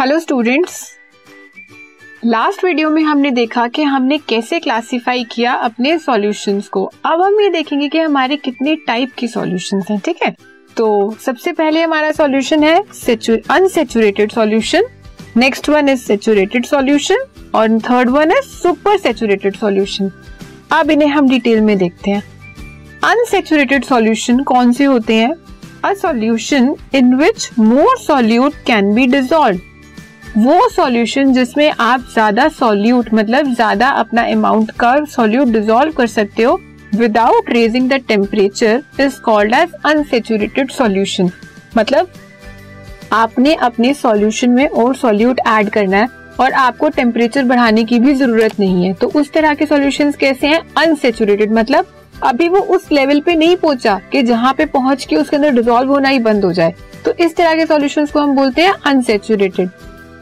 Hello students last video में हमने देखा कि हमने कैसे क्लासिफाई किया अपने सॉल्यूशंस को। अब हम ये देखेंगे कि हमारे कितने टाइप के सॉल्यूशंस हैं, ठीक है? तो सबसे पहले हमारा सॉल्यूशन है unsaturated solution next one is saturated solution और थर्ड वन है सुपर सेचुरेटेड सॉल्यूशन अब इन्हें हम डिटेल में देखते हैं। अनसेचुरेटेड सॉल्यूशन कौन से होते हैं? A solution in which more solute can be dissolve वो सॉल्यूशन जिसमें आप ज़्यादा सॉल्यूट मतलब ज़्यादा अपना अमाउंट का सॉल्यूट डिजोल्व कर सकते हो without raising the temperature is called as unsaturated solution मतलब आपने अपने सॉल्यूशन में और सॉल्यूट ऐड करना है और आपको टेम्परेचर बढ़ाने की भी ज़रूरत नहीं है। तो उस तरह के सॉल्यूशंस कैसे हैं? अनसेचुरेटेड मतलब अभी वो उस लेवल पे नहीं पहुँचा कि जहाँ पे पहुँच के उसके अंदर डिजोल्व होना ही बंद हो जाए। तो इस तरह के सॉल्यूशंस को हम बोलते हैं अनसेचुरेटेड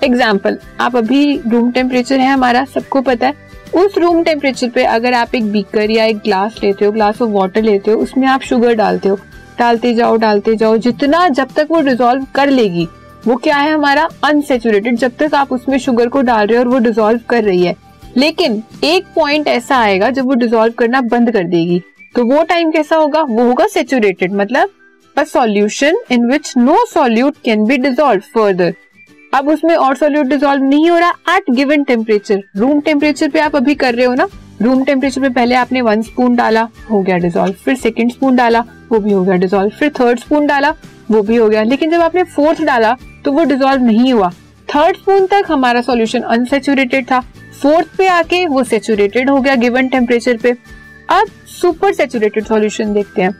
एग्ज़ाम्पल आप अभी रूम टेम्परेचर है, हमारा सबको पता है। उस रूम टेम्परेचर पे अगर आप एक बीकर या एक ग्लास लेते हो ग्लास ऑफ़ वाटर लेते हो, उसमें आप शुगर डालते हो। डालते जाओ डालते जाओ, जितना, जब तक वो डिजोल्व कर लेगी, वो क्या है हमारा अनसेचुरेटेड जब तक आप उसमें शुगर को डाल रहे हो और वो डिजोल्व कर रही है। लेकिन एक पॉइंट ऐसा आएगा, जब वो डिजोल्व करना बंद कर देगी तो वो टाइम कैसा होगा? वो होगा सेचुरेटेड मतलब a solution in which no solute can be dissolve further अब उसमें और सोल्यूट डिजोल्व नहीं हो रहा at given temperature room temperature पे आप अभी कर रहे हो ना? रूम टेम्परेचर पे पहले आपने वन स्पून डाला, हो गया डिजोल्व फिर सेकेंड स्पून डाला, वो भी हो गया डिजोल्व फिर थर्ड स्पून डाला, वो भी हो गया. लेकिन जब आपने फोर्थ डाला तो वो डिजोल्व नहीं हुआ. थर्ड स्पून तक हमारा सॉल्यूशन अनसेचुरेटेड था. फोर्थ पे आके वो सेचुरेटेड हो गया गिवन टेम्परेचर पे. अब सुपर सेचुरेटेड सॉल्यूशन देखते हैं.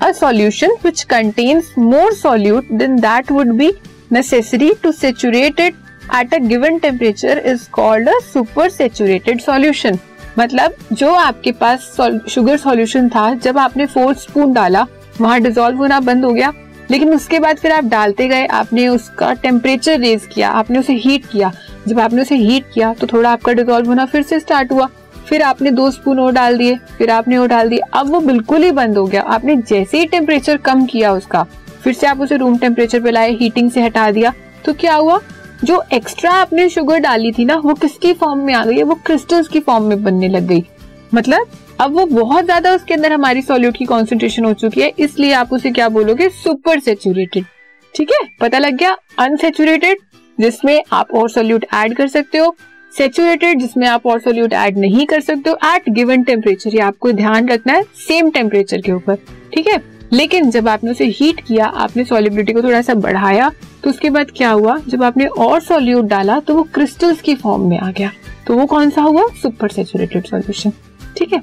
A solution which contains more solute than that would be necessary to saturate it at a given temperature is called a super saturated solution. मतलब जो आपके पास शुगर सॉल्यूशन था, जब आपने फोर स्पून डाला, वहाँ डिजोल्व होना बंद हो गया। लेकिन उसके बाद फिर आप डालते गए, आपने उसका टेम्परेचर रेज किया, आपने उसे हीट किया। जब आपने उसे हीट किया तो थोड़ा आपका डिजोल्व होना फिर से स्टार्ट हुआ। फिर आपने दो स्पून और डाल दिए, फिर आपने और डाल दिए। अब वो बिल्कुल ही बंद हो गया। आपने जैसे ही टेम्परेचर कम किया उसका फिर से आप उसे रूम टेम्परेचर पे लाए हीटिंग से हटा दिया। तो क्या हुआ? जो एक्स्ट्रा आपने शुगर डाली थी ना, वो किसकी फॉर्म में आ गई? है वो क्रिस्टल्स की फॉर्म में बनने लग गई। मतलब अब वो बहुत ज़्यादा उसके अंदर हमारी सॉल्यूट की कॉन्सेंट्रेशन हो चुकी है, इसलिए आप उसे क्या बोलोगे? सुपर सेचुरेटेड ठीक है? पता लग गया? अनसेचुरेटेड जिसमें आप और सोल्यूट ऐड कर सकते हो। सेचुरेटेड जिसमें आप और सोल्यूट ऐड नहीं कर सकते हो। एट गिवन टेम्परेचर ये आपको ध्यान रखना है सेम टेम्परेचर के ऊपर। ठीक है? लेकिन जब आपने उसे हीट किया, आपने सॉलिबिलिटी को थोड़ा सा बढ़ाया तो उसके बाद क्या हुआ? जब आपने और सॉल्यूट डाला तो वो क्रिस्टल्स की फॉर्म में आ गया। तो वो कौन सा हुआ? सुपर सेचुरेटेड सोल्यूशन ठीक है?